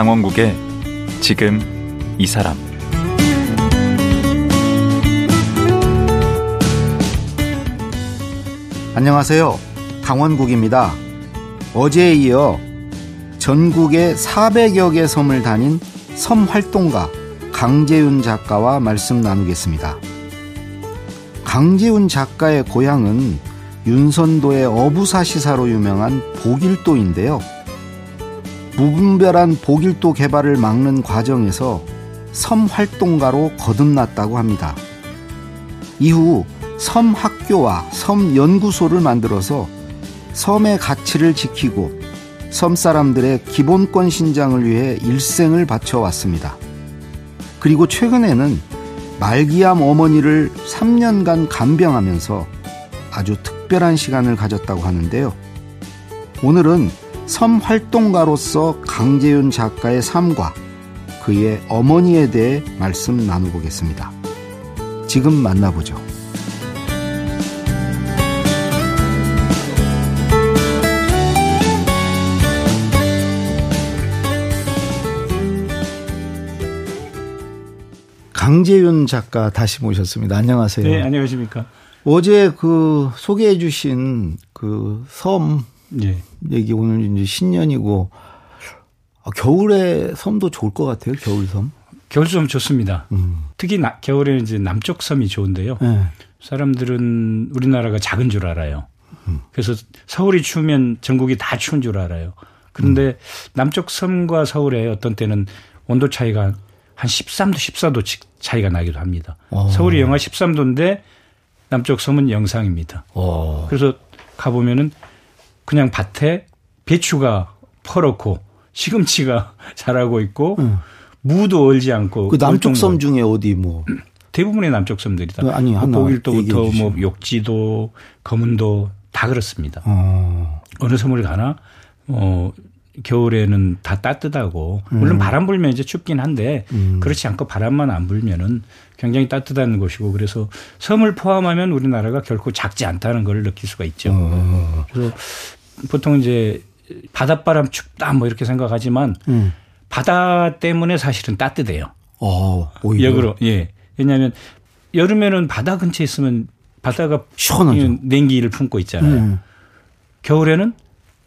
강원국의 지금 이 사람 안녕하세요. 강원국입니다. 어제에 이어 전국의 400여 개 섬을 다닌 섬 활동가 강재윤 작가와 말씀 나누겠습니다. 강재윤 작가의 고향은 윤선도의 어부사시사로 유명한 보길도인데요. 무분별한 보길도 개발을 막는 과정에서 섬 활동가로 거듭났다고 합니다. 이후 섬 학교와 섬 연구소를 만들어서 섬의 가치를 지키고 섬 사람들의 기본권 신장을 위해 일생을 바쳐왔습니다. 그리고 최근에는 말기암 어머니를 3년간 간병하면서 아주 특별한 시간을 가졌다고 하는데요. 오늘은 섬 활동가로서 강재윤 작가의 삶과 그의 어머니에 대해 말씀 나눠보겠습니다. 지금 만나보죠. 강재윤 작가 다시 모셨습니다. 안녕하세요. 네, 안녕하십니까. 어제 그 소개해 주신 그섬 네. 얘기 오늘 이제 신년이고 아, 겨울에 섬도 좋을 것 같아요. 겨울섬. 겨울섬 좋습니다. 음. 특히 나, 겨울에는 이제 남쪽 섬이 좋은데요. 네. 사람들은 우리나라가 작은 줄 알아요. 음. 그래서 서울이 추우면 전국이 다 추운 줄 알아요. 그런데 음. 남쪽 섬과 서울에 어떤 때는 온도 차이가 한 13도, 14도 차이가 나기도 합니다. 오. 어. 서울이 영하 13도인데 남쪽 섬은 영상입니다. 오. 어. 그래서 가보면은 그냥 밭에 배추가 퍼렇고 시금치가 자라고 있고 응. 무도 얼지 않고 그 남쪽 섬 중에 어디 뭐 대부분의 남쪽 섬들이다. 그 아니 보길도부터 뭐 욕지도 거문도 다 그렇습니다. 어. 어느 섬을 가나 어 겨울에는 다 따뜻하고 물론 음. 바람 불면 이제 춥긴 한데 음. 그렇지 않고 바람만 안 불면은 굉장히 따뜻한 곳이고 그래서 섬을 포함하면 우리나라가 결코 작지 않다는 걸 느낄 수가 있죠. 어. 그래서 보통 이제 바닷바람 춥다 뭐 이렇게 생각하지만 음. 바다 때문에 사실은 따뜻해요. 어, 오히려. 역으로 예. 왜냐하면 여름에는 바다 근처에 있으면 바다가 시원하죠. 냉기를 품고 있잖아요. 음. 겨울에는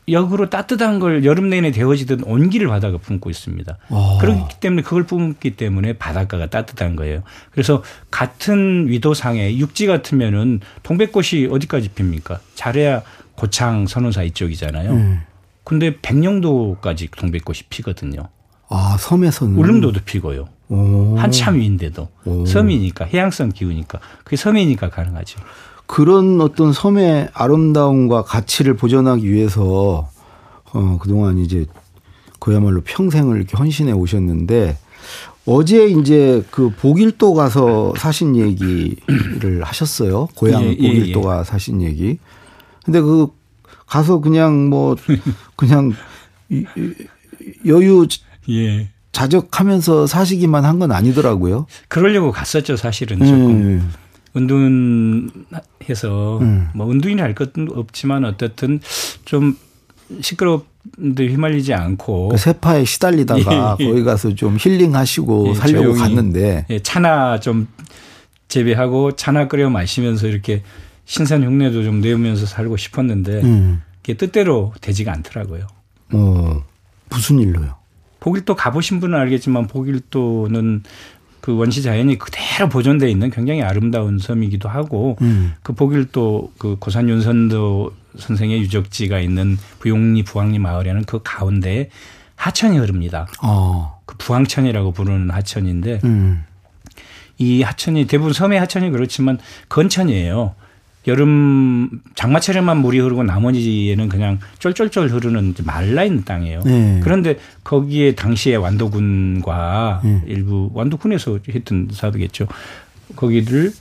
역으로 따뜻한 걸 여름 내내 데워지던 온기를 바다가 품고 있습니다. 와. 그렇기 때문에 그걸 품기 때문에 바닷가가 따뜻한 거예요. 그래서 같은 위도상에 육지 같으면은 동백꽃이 어디까지 핍니까? 잘해야 고창 선호사 이쪽이잖아요. 음. 근데 백령도까지 동백꽃이 피거든요. 아, 섬에서는 울릉도도 피고요. 오. 한참 위인데도 오. 섬이니까 해양성 기후니까 그게 섬이니까 가능하죠. 그런 어떤 섬의 아름다움과 가치를 보존하기 위해서 어 그동안 이제 그야말로 평생을 이렇게 헌신해 오셨는데 어제 이제 그 보길도 가서 사신 얘기를 하셨어요. 고향 예, 예, 보길도가 예. 사신 얘기. 근데 그 가서 그냥 뭐 그냥 여유 예. 자적하면서 사시기만 한 건 아니더라고요. 그러려고 갔었죠, 사실은 조금. 음. 은둔해서 음. 뭐 은둔이 할 것도 없지만 어떻든 좀 시끄럽데 휘말리지 않고 그 세파에 시달리다가 예, 예. 거기 가서 좀 힐링하시고 예, 살려고 갔는데 예, 차나 좀 재배하고 차나 끓여 마시면서 이렇게 신선 흉내도 좀 내면서 살고 싶었는데 음. 그게 뜻대로 되지가 않더라고요. 어 무슨 일로요? 보길도 가보신 분은 알겠지만 보길도는 그 원시 자연이 그대로 보존돼 있는 굉장히 아름다운 섬이기도 하고 음. 그 보길도 그 고산 윤선도 선생의 유적지가 있는 부용리 부항리 마을에는 그 가운데 하천이 흐릅니다. 어. 그 부항천이라고 부르는 하천인데 음. 이 하천이 대부분 섬의 하천이 그렇지만 건천이에요. 여름 장마철에만 물이 흐르고 나머지에는 그냥 쫄쫄쫄 흐르는 말라 있는 땅이에요. 네. 그런데 거기에 당시에 완도군과 네. 일부 완도군에서 했던 사도겠죠. 거기를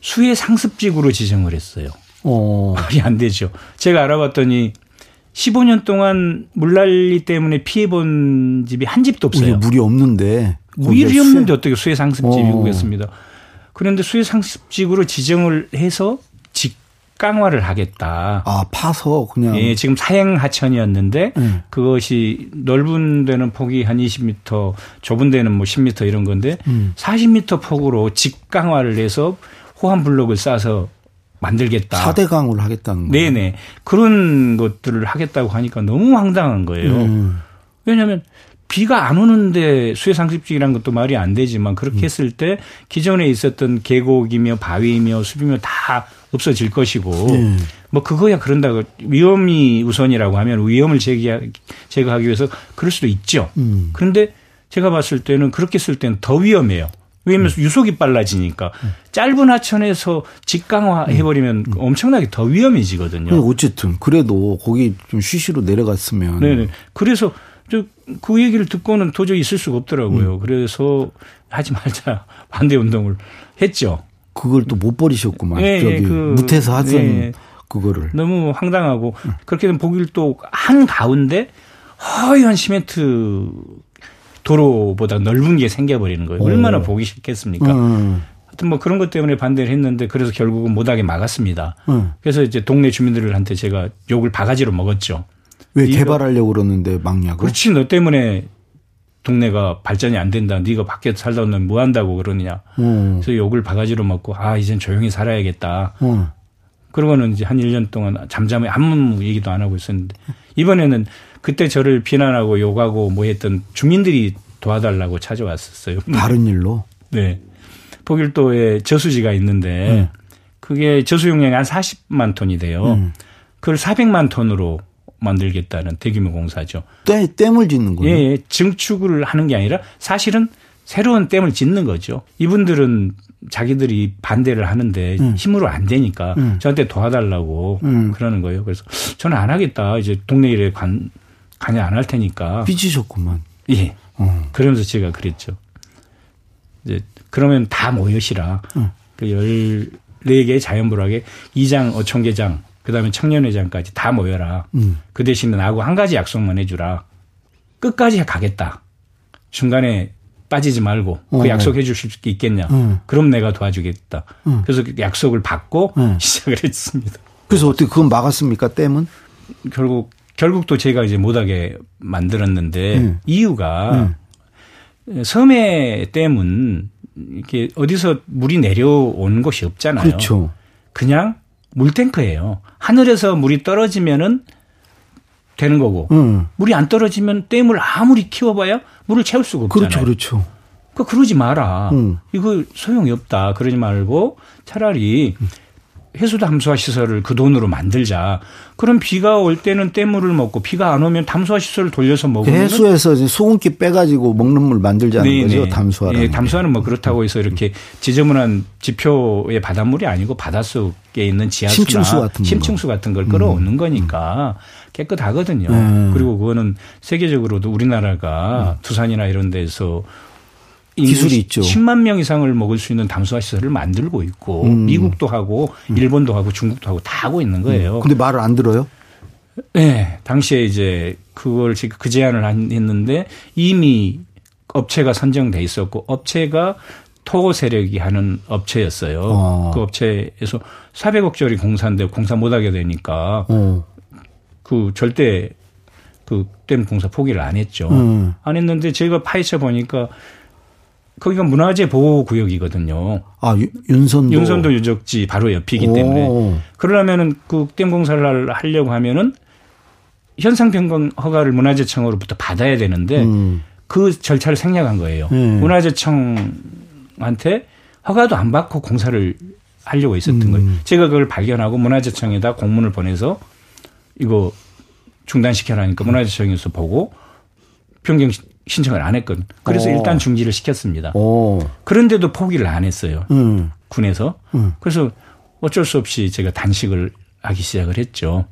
수해 상습지구로 지정을 했어요. 어. 말이 안 되죠. 제가 알아봤더니 15년 동안 물난리 때문에 피해 본 집이 한 집도 없어요. 물이 없는데. 물이 없는데 어떻게 수해 상습지구겠습니다. 어. 그런데 수해 상습지구로 지정을 해서 직 강화를 하겠다. 아 파서 그냥. 예, 지금 사행 하천이었는데 음. 그것이 넓은 데는 폭이 한 20m, 좁은 데는 뭐 10m 이런 건데 음. 40m 폭으로 직강화를 해서 호환 블록을 쌓아서 만들겠다. 4대 강을 하겠다는 거예요. 네네. 그런 것들을 하겠다고 하니까 너무 황당한 거예요. 음. 왜냐하면 비가 안 오는데 수해 상습지라는 것도 말이 안 되지만 그렇게 음. 했을 때 기존에 있었던 계곡이며 바위이며 숲이며 다 없어질 것이고 음. 뭐 그거야 그런다고 위험이 우선이라고 하면 위험을 제기하, 제거하기 위해서 그럴 수도 있죠. 음. 그런데 제가 봤을 때는 그렇게 쓸 때는 더 위험해요. 왜냐하면 음. 유속이 빨라지니까 음. 짧은 하천에서 직강화 해버리면 음. 엄청나게 더 위험해지거든요. 어쨌든 그래도 거기 좀 쉬쉬로 내려갔으면. 네네. 그래서 그 얘기를 듣고는 도저히 있을 수가 없더라고요. 음. 그래서 하지 말자 반대 운동을 했죠. 그걸 또 못 버리셨구만. 네, 저기 그, 무태서 하던 네. 그거를. 너무 황당하고 음. 그렇게 된 보길 또한 가운데 허연 시멘트 도로보다 넓은 게 생겨버리는 거예요. 얼마나 오. 보기 싫겠습니까? 음. 하여튼 뭐 그런 것 때문에 반대를 했는데 그래서 결국은 못하게 막았습니다. 음. 그래서 이제 동네 주민들한테 제가 욕을 바가지로 먹었죠. 왜 개발하려고 그러는데 막냐고? 그렇지 너 때문에 동네가 발전이 안 된다. 네가 밖에 살다 오면 뭐 한다고 그러느냐. 음. 그래서 욕을 바가지로 먹고 아 이젠 조용히 살아야겠다. 음. 그러고는 이제 한 1년 동안 잠잠히 아무 얘기도 안 하고 있었는데 이번에는 그때 저를 비난하고 욕하고 뭐 했던 주민들이 도와달라고 찾아왔었어요. 다른 일로? 네. 포길도에 저수지가 있는데 음. 그게 저수 용량이 한 40만 톤이 돼요. 음. 그걸 400만 톤으로 만들겠다는 대규모 공사죠. 댐, 댐을 짓는 거예요? 예, 예, 증축을 하는 게 아니라 사실은 새로운 댐을 짓는 거죠. 이분들은 자기들이 반대를 하는데 음. 힘으로 안 되니까 음. 저한테 도와달라고 음. 그러는 거예요. 그래서 저는 안 하겠다. 이제 동네 일에 관, 관여 안 할 테니까. 삐지셨구만. 예. 어. 그러면서 제가 그랬죠. 이제 그러면 다 모여시라. 그 14개 자연불학에 2장 어촌계장 그다음에 청년회장까지 다 모여라. 음. 그 대신에 나하고 한 가지 약속만 해주라. 끝까지 가겠다. 중간에 빠지지 말고 그 어. 약속해 주실 수 있겠냐. 어. 그럼 내가 도와주겠다. 어. 그래서 그 약속을 받고 어. 시작을 했습니다. 그래서 어떻게 그건 막았습니까? 댐은? 결국 결국 또 제가 이제 못하게 만들었는데 음. 이유가 음. 섬의 댐은 이렇게 어디서 물이 내려오는 곳이 없잖아요. 그렇죠. 그냥 물탱크예요. 하늘에서 물이 떨어지면은 되는 거고 음. 물이 안 떨어지면 댐을 아무리 키워봐야 물을 채울 수가 없잖아요. 그렇죠, 그렇죠. 그 그러지 마라. 음. 이거 소용이 없다. 그러지 말고 차라리 해수 담수화 시설을 그 돈으로 만들자. 그럼 비가 올 때는 댐물을 먹고 비가 안 오면 담수화 시설을 돌려서 먹으면 해수에서 수분기 빼가지고 먹는 물 만들자는 네네. 거죠. 담수화. 네, 담수화는 뭐 그렇다고 해서 이렇게 지저분한 지표의 바닷물이 아니고 바닷속에 있는 지하수나 심층수 같은, 심층수 같은 걸 끌어오는 음. 거니까 깨끗하거든요. 음. 그리고 그거는 세계적으로도 우리나라가 음. 두산이나 이런 데서 기술이 있죠. 10만 명 이상을 먹을 수 있는 담수화 시설을 만들고 있고 음. 미국도 하고 음. 일본도 하고 중국도 하고 다 하고 있는 거예요. 음. 근데 말을 안 들어요? 네. 당시에 이제 그걸 그 제안을 했는데 이미 업체가 선정돼 있었고 업체가 토고 세력이 하는 업체였어요. 어. 그 업체에서 400억 짜리 공사인데 공사 못 하게 되니까 어. 그 절대 그댐 공사 포기를 안 했죠. 음. 안 했는데 제가 파헤쳐 보니까 거기가 문화재 보호 구역이거든요. 아 윤선도 윤선도 유적지 바로 옆이기 오. 때문에 그러려면은 그댐 공사를 하려고 하면은 현상 변경 허가를 문화재청으로부터 받아야 되는데 음. 그 절차를 생략한 거예요. 음. 문화재청한테 허가도 안 받고 공사를 하려고 있었던 음. 거예요. 제가 그걸 발견하고 문화재청에다 공문을 보내서 이거 중단시켜라니까 문화재청에서 보고 변경 신청을 안 했거든. 그래서 오. 어. 일단 중지를 시켰습니다. 오. 그런데도 포기를 안 했어요. 음. 군에서. 음. 그래서 어쩔 수 없이 제가 단식을 하기 시작을 했죠.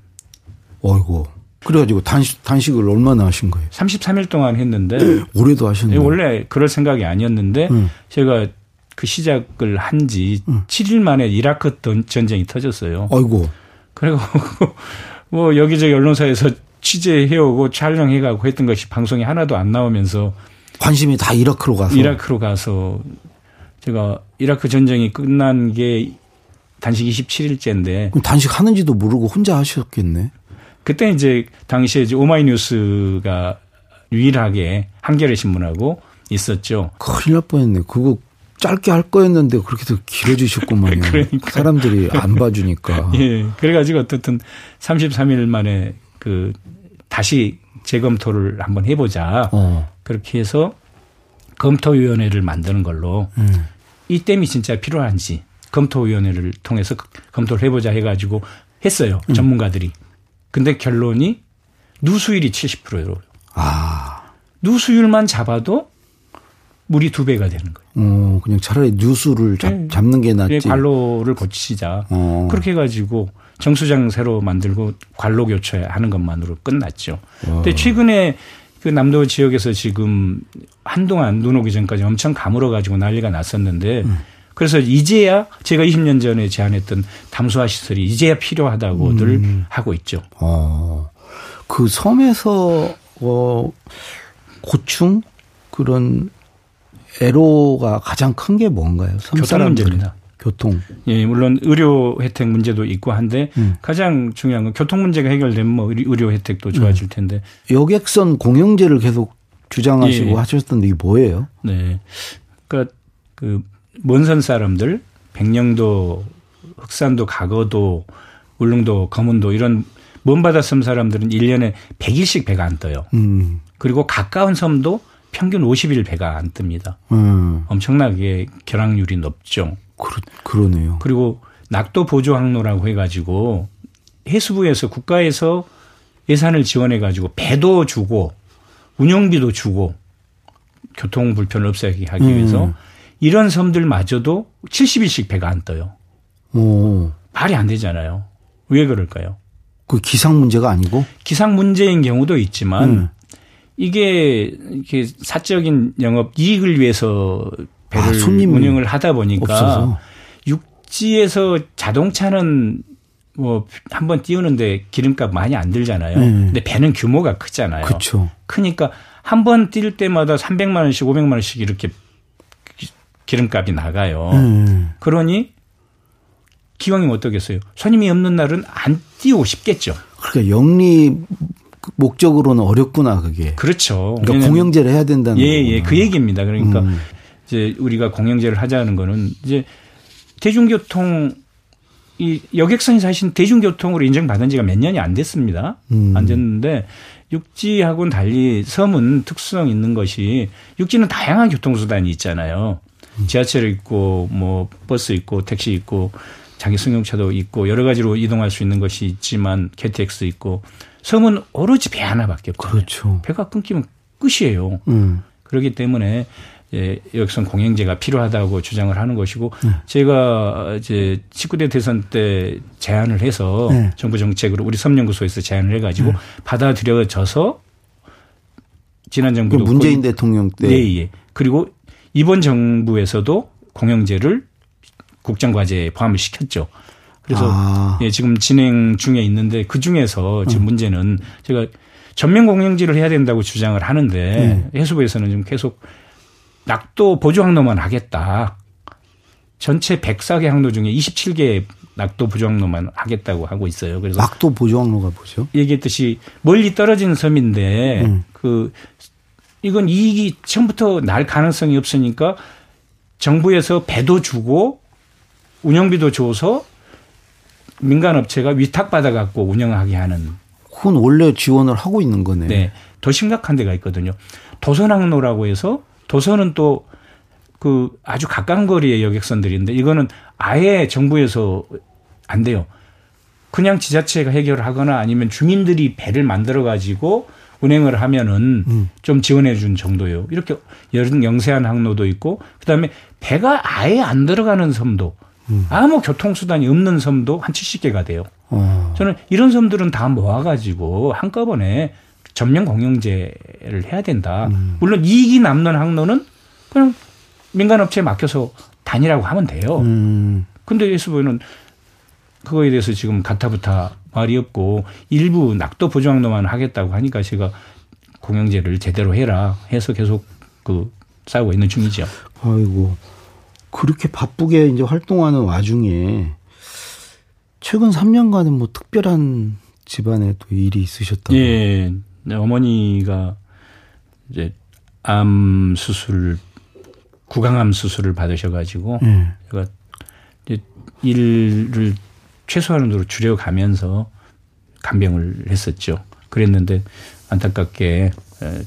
어이고. 그래가지고 단식, 단식을 얼마나 하신 거예요? 33일 동안 했는데. 올해도 하셨네요. 원래 그럴 생각이 아니었는데 음. 제가 그 시작을 한지 음. 7일 만에 이라크 전쟁이 터졌어요. 아이고. 그리고 뭐 여기저기 언론사에서 취재해오고 촬영해가고 했던 것이 방송에 하나도 안 나오면서 관심이 다 이라크로 가서 이라크로 가서 제가 이라크 전쟁이 끝난 게 단식 27일째인데. 그럼 단식 하는지도 모르고 혼자 하셨겠네. 그때 이제 당시에 이제 오마이뉴스가 유일하게 한겨레 신문하고 있었죠. 큰일 날 뻔했네. 그거 짧게 할 거였는데 그렇게 더 길어지셨구만요. 그러니까. 사람들이 안 봐주니까. 예. 그래가지고 어떻든 33일 만에 그 다시 재검토를 한번 해보자. 어. 그렇게 해서 검토위원회를 만드는 걸로 음. 이 댐이 진짜 필요한지 검토위원회를 통해서 검토를 해보자 해가지고 했어요. 음. 전문가들이. 근데 결론이 누수율이 70%예요. 아. 누수율만 잡아도 물이 두 배가 되는 거예요. 어, 그냥 차라리 누수를 잡, 네. 잡는 게 낫지. 네, 관로를 고치자. 어. 그렇게 해가지고 정수장 새로 만들고 관로 교체하는 것만으로 끝났죠. 어. 근데 최근에 그 남도 지역에서 지금 한동안 눈 오기 전까지 엄청 가물어 가지고 난리가 났었는데 음. 그래서 이제야 제가 20년 전에 제안했던 담수화 시설이 이제야 필요하다고들 음. 하고 있죠. 어. 그 섬에서 어 고충 그런 애로가 가장 큰 게 뭔가요? 교통 문제입니다. 교통. 예, 물론 의료 혜택 문제도 있고 한데 음. 가장 중요한 건 교통 문제가 해결되면 뭐 의료 혜택도 좋아질 음. 텐데. 여객선 공영제를 계속 주장하시고 예. 하셨던데 이게 뭐예요? 네. 그러니까 그 먼선 사람들 백령도 흑산도 가거도 울릉도 검은도 이런 먼 바다 섬 사람들은 1년에 100일씩 배가 안 떠요. 음. 그리고 가까운 섬도 평균 50일 배가 안 뜹니다. 음. 엄청나게 결항률이 높죠. 그러, 그러네요. 그리고 낙도 보조 항로라고 해가지고 해수부에서 국가에서 예산을 지원해가지고 배도 주고 운영비도 주고 교통 불편을 없애게 하기 음. 위해서 이런 섬들마저도 70일씩 배가 안 떠요. 오. 말이 안 되잖아요. 왜 그럴까요? 그 기상 문제가 아니고? 기상 문제인 경우도 있지만 음. 이게 이렇게 사적인 영업 이익을 위해서 배를 아, 운영을 하다 보니까 없어서. 육지에서 자동차는 뭐 한번 띄우는데 기름값 많이 안 들잖아요. 네. 근데 배는 규모가 크잖아요. 그렇죠. 크니까 한 번 뛸 때마다 300만 원씩 500만 원씩 이렇게 기름값이 나가요. 네. 그러니 기왕이 어떻겠어요? 손님이 없는 날은 안 띄우고 싶겠죠. 그러니까 영리 목적으로는 어렵구나 그게. 그렇죠. 그러니까 공영제를 해야 된다는. 예, 예, 그 얘기입니다. 그러니까 음. 이제 우리가 공영제를 하자는 거는 이제 대중교통 이 여객선이 사실 대중교통으로 인정받은 지가 몇 년이 안 됐습니다. 음. 안 됐는데 육지하고는 달리 섬은 특수성 있는 것이 육지는 다양한 교통수단이 있잖아요. 음. 지하철 있고 뭐 버스 있고 택시 있고 자기 승용차도 있고 여러 가지로 이동할 수 있는 것이 있지만 KTX 있고 섬은 오로지 배 하나밖에 없잖아요. 그렇죠. 배가 끊기면 끝이에요. 음. 그렇기 때문에 예, 여기선 공영제가 필요하다고 주장을 하는 것이고 네. 제가 이제 19대 대선 때 제안을 해서 네. 정부 정책으로 우리 섬연구소에서 제안을 해가지고 네. 받아들여져서 지난 정부도 문재인 대통령 때 네, 예. 그리고 이번 정부에서도 공영제를 국정 과제에 포함을 시켰죠. 그래서 아. 예, 지금 진행 중에 있는데 그 중에서 지금 음. 문제는 제가 전면 공영제를 해야 된다고 주장을 하는데 네. 해수부에서는 지금 계속 낙도 보조 항로만 하겠다. 전체 104개 항로 중에 27개 낙도 보조 항로만 하겠다고 하고 있어요. 그래서 낙도 보조 항로가 뭐죠? 얘기했듯이 멀리 떨어진 섬인데 음. 그 이건 이익이 처음부터 날 가능성이 없으니까 정부에서 배도 주고 운영비도 줘서 민간 업체가 위탁 받아 갖고 운영하게 하는 그건 원래 지원을 하고 있는 거네. 네. 더 심각한 데가 있거든요. 도선항로라고 해서 도선은 또그 아주 가까운 거리의 여객선들인데 이거는 아예 정부에서 안 돼요. 그냥 지자체가 해결을 하거나 아니면 주민들이 배를 만들어 가지고 운행을 하면은 음. 좀 지원해 준 정도예요. 이렇게 영세한 항로도 있고 그다음에 배가 아예 안 들어가는 섬도 음. 아무 교통수단이 없는 섬도 한 70개가 돼요. 어. 저는 이런 섬들은 다 모아가지고 한꺼번에 전면 공영제를 해야 된다. 음. 물론 이익이 남는 항로는 그냥 민간업체에 맡겨서 다니라고 하면 돼요. 음. 근데 예수부는 그거에 대해서 지금 가타부타 말이 없고 일부 낙도 보조항로만 하겠다고 하니까 제가 공영제를 제대로 해라 해서 계속 그 싸우고 있는 중이죠. 아이고. 그렇게 바쁘게 이제 활동하는 와중에 최근 3년간은 뭐 특별한 집안에 또 일이 있으셨다고. 예. 네, 어머니가 이제 암 수술, 구강암 수술을 받으셔가지고 예. 제가 이제 일을 최소한으로 줄여가면서 간병을 했었죠. 그랬는데 안타깝게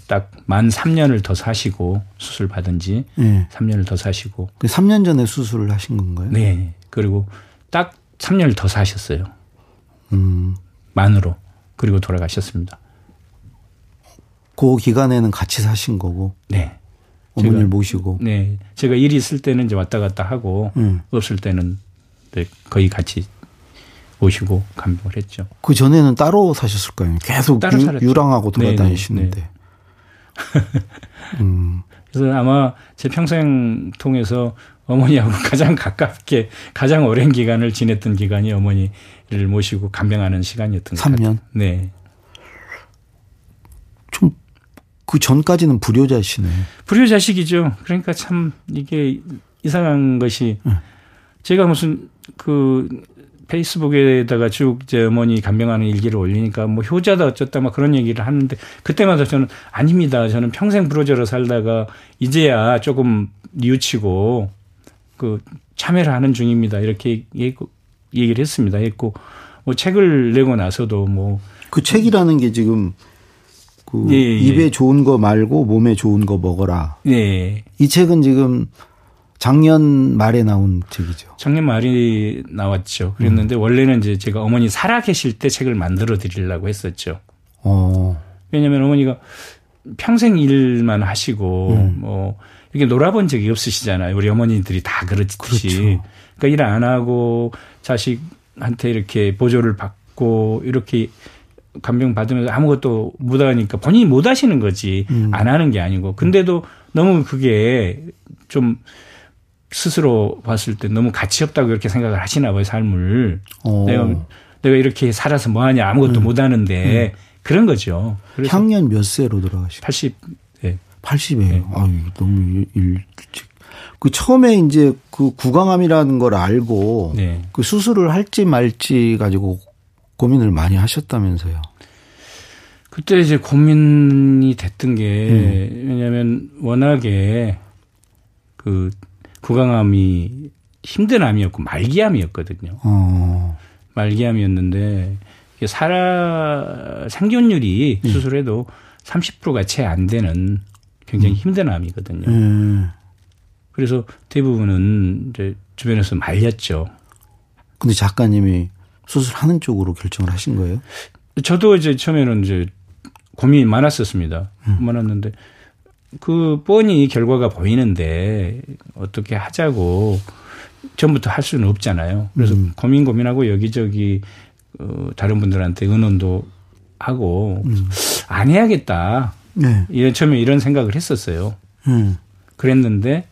딱 만 3년을 더 사시고 수술 받은 지 네. 3년을 더 사시고. 그 3년 전에 수술을 하신 건가요? 네. 그리고 딱 3년을 더 사셨어요. 음. 만으로. 그리고 돌아가셨습니다. 그 기간에는 같이 사신 거고. 네. 어머니를 제가, 모시고. 네. 제가 일이 있을 때는 이제 왔다 갔다 하고 음. 없을 때는 거의 같이 모시고 감동을 했죠. 그 전에는 따로 사셨을 거아요 계속 따로 유, 랑하고 돌아다니시는데. 음. 그래서 아마 제 평생 통해서 어머니하고 가장 가깝게 가장 오랜 기간을 지냈던 기간이 어머니를 모시고 감명하는 시간이었던 것 3년? 같아요. 네. 좀 그 전까지는 불효자시네. 불효자식이죠. 그러니까 참 이게 이상한 것이 네. 제가 무슨 그 페이스북에다가 쭉 이제 어머니 간병하는 일기를 올리니까 뭐 효자다 어쩌다 막 그런 얘기를 하는데 그때마다 저는 아닙니다. 저는 평생 부러져러 살다가 이제야 조금 뉘우치고 그 참여를 하는 중입니다. 이렇게 얘기를 했습니다. 했고 뭐 책을 내고 나서도 뭐 그 책이라는 게 지금 그 예, 예. 입에 좋은 거 말고 몸에 좋은 거 먹어라. 예. 이 책은 지금 작년 말에 나온 책이죠. 작년 말이 나왔죠. 그랬는데 음. 원래는 이제 제가 어머니 살아 계실 때 책을 만들어 드리려고 했었죠. 어. 왜냐하면 어머니가 평생 일만 하시고 음. 뭐 이렇게 놀아본 적이 없으시잖아요. 우리 어머니들이 다 그렇듯이. 그렇죠. 그러니까 일 안 하고 자식한테 이렇게 보조를 받고 이렇게 간병 받으면서 아무것도 못 하니까 본인이 못 하시는 거지. 음. 안 하는 게 아니고. 근데도 너무 그게 좀 스스로 봤을 때 너무 가치 없다고 그렇게 생각을 하시나 봐요, 삶을. 오. 어. 내가, 내가 이렇게 살아서 뭐 하냐, 아무것도 음. 못 하는데, 음. 그런 거죠. 향년 몇 세로 돌아가시고? 80, 네. 80이에요. 네. 아유, 너무 일찍. 그 처음에 이제 그 구강암이라는 걸 알고 네. 그 수술을 할지 말지 가지고 고민을 많이 하셨다면서요. 그때 이제 고민이 됐던 게 음. 왜냐하면 워낙에 그 구강암이 힘든 암이었고 말기암이었거든요. 어. 말기암이었는데 살아 생존율이 음. 수술해도 30%가 채 안 되는 굉장히 음. 힘든 암이거든요. 음. 그래서 대부분은 이제 주변에서 말렸죠. 근데 작가님이 수술하는 쪽으로 결정을 하신 거예요? 저도 이제 처음에는 이제 고민이 많았었습니다. 음. 많았는데 그 뻔히 결과가 보이는데 어떻게 하자고 전부터 할 수는 없잖아요. 그래서 음. 고민 고민하고 여기저기 어, 다른 분들한테 의논도 하고 음. 안 해야겠다. 네. 이런 처음에 이런 생각을 했었어요. 음. 그랬는데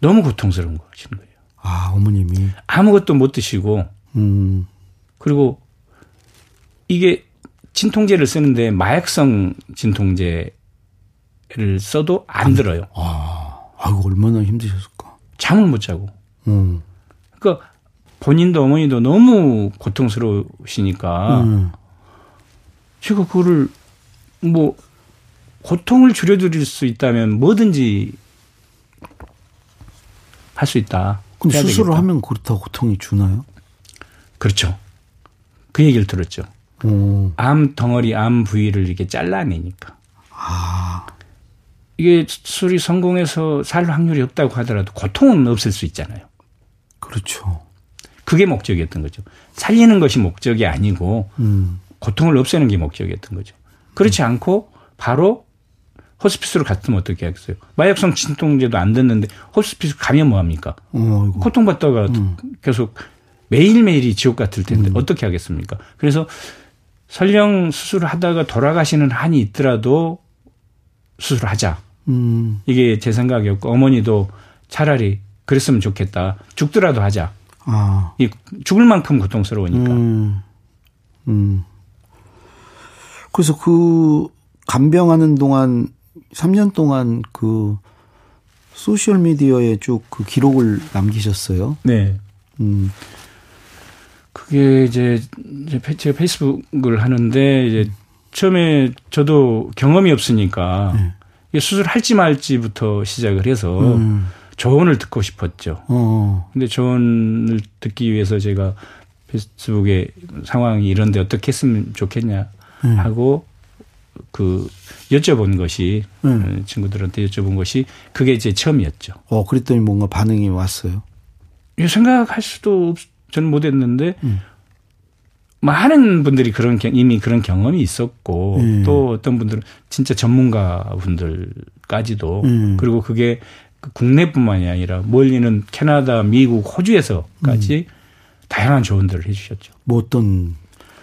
너무 고통스러운 것인 거예요. 아 어머님이 아무것도 못 드시고 음. 그리고 이게 진통제를 쓰는데 마약성 진통제 를 써도 안, 안 들어요. 아, 아이고 얼마나 힘드셨을까. 잠을 못 자고. 음. 그러니까 본인도 어머니도 너무 고통스러우시니까 음. 제가 그거를 뭐 고통을 줄여드릴 수 있다면 뭐든지 할 수 있다. 근데 수술을 되겠다. 하면 그렇다고 고통이 주나요? 그렇죠. 그 얘기를 들었죠. 오. 암 덩어리, 암 부위를 이렇게 잘라내니까. 아. 이게 수술이 성공해서 살 확률이 없다고 하더라도 고통은 없을 수 있잖아요. 그렇죠. 그게 목적이었던 거죠. 살리는 것이 목적이 아니고 음. 고통을 없애는 게 목적이었던 거죠. 그렇지 음. 않고 바로 호스피스로 갔으면 어떻게 하겠어요? 마약성 진통제도 안 듣는데 호스피스 가면 뭐 합니까? 어, 고통받다가 음. 계속 매일매일이 지옥 같을 텐데 음. 어떻게 하겠습니까? 그래서 설령 수술을 하다가 돌아가시는 한이 있더라도 수술을 하자. 음. 이게 제 생각이었고 어머니도 차라리 그랬으면 좋겠다. 죽더라도 하자. 아. 이 죽을 만큼 고통스러우니까. 음. 음. 그래서 그 간병하는 동안 3년 동안 그 소셜 미디어에 쭉 그 기록을 남기셨어요. 네. 음. 그게 이제 제가 페이스북을 하는데 이제 처음에 저도 경험이 없으니까 네. 수술할지 말지부터 시작을 해서 음. 조언을 듣고 싶었죠. 어. 근데 조언을 듣기 위해서 제가 페이스북에 상황이 이런데 어떻게 했으면 좋겠냐 음. 하고 그 여쭤본 것이 음. 친구들한테 여쭤본 것이 그게 이제 처음이었죠. 어, 그랬더니 뭔가 반응이 왔어요. 생각할 수도 없, 저는 못했는데 음. 많은 분들이 그런 이미 그런 경험이 있었고 음. 또 어떤 분들은 진짜 전문가 분들까지도 음. 그리고 그게 그 국내뿐만이 아니라 멀리는 캐나다, 미국, 호주에서까지 음. 다양한 조언들을 해주셨죠. 뭐 어떤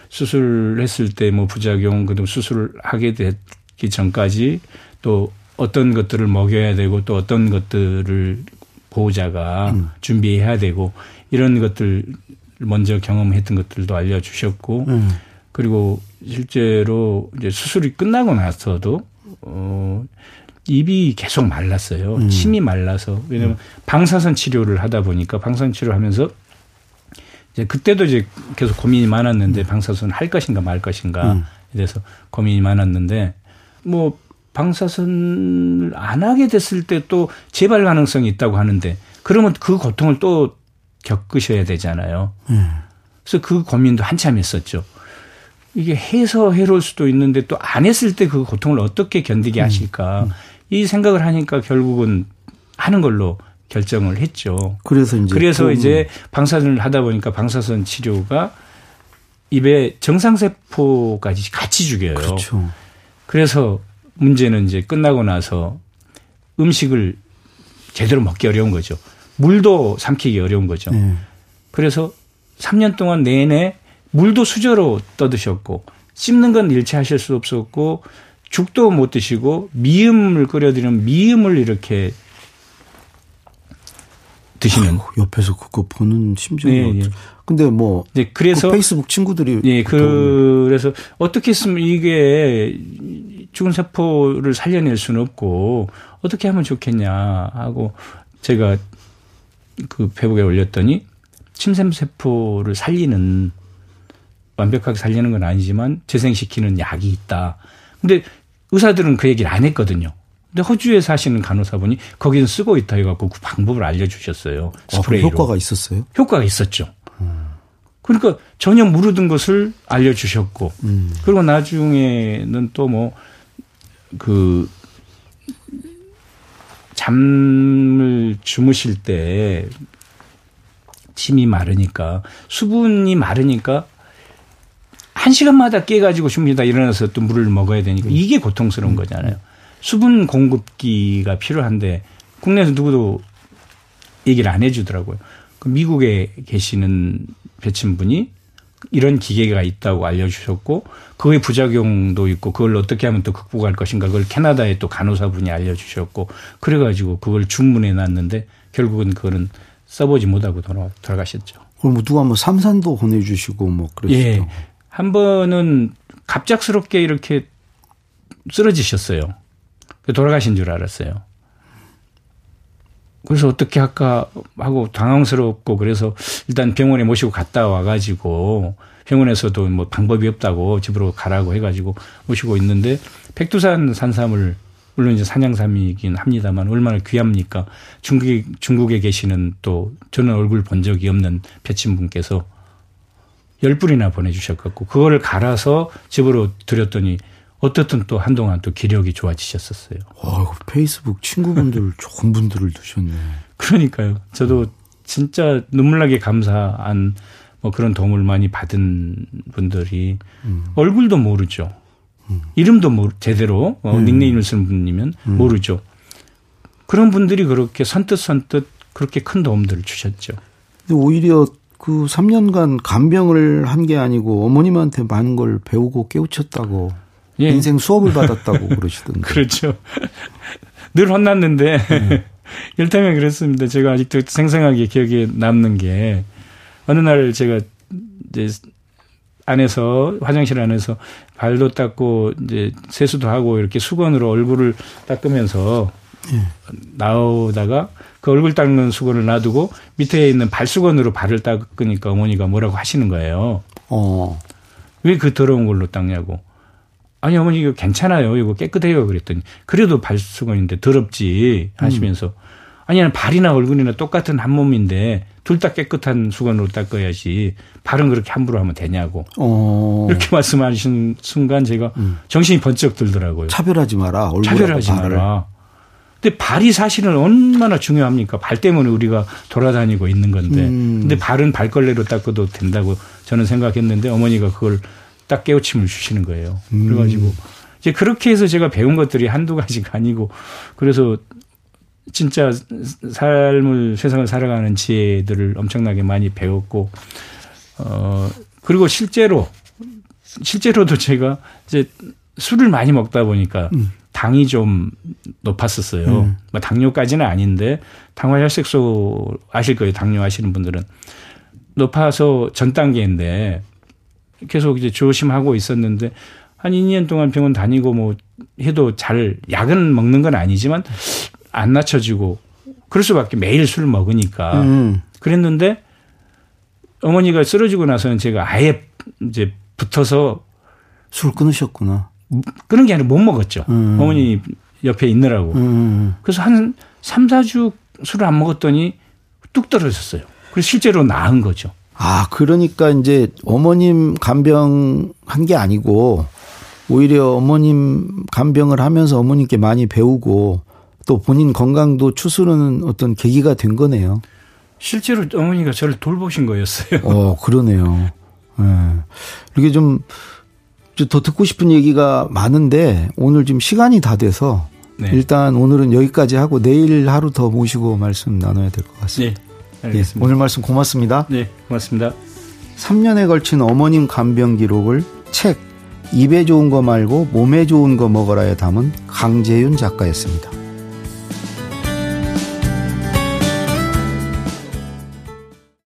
수술했을 때 뭐 부작용, 그다음 수술을 하게 되기 전까지 또 어떤 것들을 먹여야 되고 또 어떤 것들을 보호자가 음. 준비해야 되고 이런 것들 먼저 경험했던 것들도 알려주셨고 음. 그리고 실제로 이제 수술이 끝나고 나서도 어 입이 계속 말랐어요. 음. 침이 말라서 왜냐면 음. 방사선 치료를 하다 보니까 방사선 치료하면서 이제 그때도 이제 계속 고민이 많았는데 음. 방사선 할 것인가 말 것인가 음. 이래서 고민이 많았는데 뭐 방사선을 안 하게 됐을 때 또 재발 가능성이 있다고 하는데 그러면 그 고통을 또 겪으셔야 되잖아요. 음. 그래서 그 고민도 한참 했었죠. 이게 해서 해로울 수도 있는데 또 안 했을 때 그 고통을 어떻게 견디게 음. 하실까. 음. 이 생각을 하니까 결국은 하는 걸로 결정을 했죠. 그래서 이제 그래서 이제 방사선을 하다 보니까 방사선 치료가 입에 정상세포까지 같이 죽여요. 그렇죠. 그래서 문제는 이제 끝나고 나서 음식을 제대로 먹기 어려운 거죠. 물도 삼키기 어려운 거죠. 네. 그래서 3년 동안 내내 물도 수저로 떠드셨고 씹는 건 일체 하실 수 없었고 죽도 못 드시고 미음을 끓여드리면 미음을 이렇게 드시는 아이고, 옆에서 그거 보는 심정이 네, 예. 근데 뭐 네, 그래서 그 페이스북 친구들이 예, 그, 래서 어떻게 했으면 이게 죽은 세포를 살려낼 수는 없고 어떻게 하면 좋겠냐 하고 제가 그 페북에 올렸더니 침샘 세포를 살리는 완벽하게 살리는 건 아니지만 재생시키는 약이 있다. 근데 의사들은 그 얘기를 안 했거든요. 근데 호주에 사시는 간호사분이 거기는 쓰고 있다 해갖고 그 방법을 알려주셨어요. 스프레이로. 아, 효과가 있었어요? 효과가 있었죠. 음. 그러니까 전혀 모르던 것을 알려주셨고, 음. 그리고 나중에는 또 뭐, 그, 잠을 주무실 때 침이 마르니까, 수분이 마르니까 한 시간마다 깨가지고 주무시다 일어나서 또 물을 먹어야 되니까 이게 고통스러운 음. 거잖아요. 수분 공급기가 필요한데 국내에서 누구도 얘기를 안 해주더라고요. 그 미국에 계시는 배친 분이 이런 기계가 있다고 알려주셨고 그의 부작용도 있고 그걸 어떻게 하면 또 극복할 것인가 그걸 캐나다에 또 간호사분이 알려주셨고 그래가지고 그걸 주문해 놨는데 결국은 그거는 써보지 못하고 돌아, 돌아가셨죠. 그럼 뭐 누가 뭐 삼산도 보내주시고 뭐 그러시죠. 예. 한 번은 갑작스럽게 이렇게 쓰러지셨어요. 돌아가신 줄 알았어요. 그래서 어떻게 할까 하고 당황스럽고 그래서 일단 병원에 모시고 갔다 와가지고 병원에서도 뭐 방법이 없다고 집으로 가라고 해가지고 모시고 있는데 백두산 산삼을 물론 이제 산양삼이긴 합니다만 얼마나 귀합니까? 중국에, 중국에 계시는 또 저는 얼굴 본 적이 없는 배친분께서 열 불이나 보내주셨고 그거를 갈아서 집으로 드렸더니 어떻든 또 한동안 또 기력이 좋아지셨었어요. 와, 페이스북 친구분들 좋은 분들을 두셨네. 그러니까요. 저도 진짜 눈물나게 감사한 뭐 그런 도움을 많이 받은 분들이 음. 얼굴도 모르죠. 음. 이름도 모르, 제대로 어, 음. 닉네임을 쓰는 분이면 음. 모르죠. 그런 분들이 그렇게 선뜻 선뜻 그렇게 큰 도움들을 주셨죠. 근데 오히려 그 3년간 간병을 한 게 아니고 어머님한테 많은 걸 배우고 깨우쳤다고 예. 인생 수업을 받았다고 그러시던데. 그렇죠. 늘 혼났는데 네. 일테면 그랬습니다. 제가 아직도 생생하게 기억에 남는 게 어느 날 제가 이제 안에서 화장실 안에서 발도 닦고 이제 세수도 하고 이렇게 수건으로 얼굴을 닦으면서 예. 나오다가 그 얼굴 닦는 수건을 놔두고 밑에 있는 발수건으로 발을 닦으니까 어머니가 뭐라고 하시는 거예요. 어. 왜 그 더러운 걸로 닦냐고. 아니 어머니 이거 괜찮아요. 이거 깨끗해요. 그랬더니 그래도 발수건인데 더럽지 하시면서 음. 아니 는 발이나 얼굴이나 똑같은 한 몸인데 둘 다 깨끗한 수건으로 닦아야지 발은 그렇게 함부로 하면 되냐고 어. 이렇게 말씀하신 순간 제가 음. 정신이 번쩍 들더라고요. 차별하지 마라. 차별하지 발을. 마라. 근데 발이 사실은 얼마나 중요합니까? 발 때문에 우리가 돌아다니고 있는 건데. 음. 근데 발은 발걸레로 닦아도 된다고 저는 생각했는데 어머니가 그걸 딱 깨우침을 주시는 거예요. 음. 그래가지고 이제 그렇게 해서 제가 배운 것들이 한두 가지가 아니고 그래서 진짜 삶을 세상을 살아가는 지혜들을 엄청나게 많이 배웠고 어 그리고 실제로 실제로도 제가 이제 술을 많이 먹다 보니까 음. 당이 좀 높았었어요. 음. 뭐 당뇨까지는 아닌데 당화혈색소 아실 거예요. 당뇨 하시는 분들은 높아서 전 단계인데 계속 이제 조심하고 있었는데 한 2년 동안 병원 다니고 뭐 해도 잘 약은 먹는 건 아니지만 안 낮춰지고 그럴 수밖에 매일 술 먹으니까 음. 그랬는데 어머니가 쓰러지고 나서는 제가 아예 이제 붙어서 술 끊으셨구나. 끊은 게 아니라 못 먹었죠. 음. 어머니 옆에 있느라고. 음. 그래서 한 3, 4주 술을 안 먹었더니 뚝 떨어졌어요. 그래서 실제로 나은 거죠. 아, 그러니까 이제 어머님 간병 한 게 아니고 오히려 어머님 간병을 하면서 어머님께 많이 배우고 또 본인 건강도 추스르는 어떤 계기가 된 거네요. 실제로 어머니가 저를 돌보신 거였어요. 어, 그러네요. 예. 네. 이게 좀, 더 듣고 싶은 얘기가 많은데 오늘 지금 시간이 다 돼서 네. 일단 오늘은 여기까지 하고 내일 하루 더 모시고 말씀 나눠야 될 것 같습니다. 네. 알겠습니다. 예, 오늘 말씀 고맙습니다. 네, 고맙습니다. 3년에 걸친 어머님 간병 기록을 책 입에 좋은 거 말고 몸에 좋은 거 먹어라에 담은 강재윤 작가였습니다.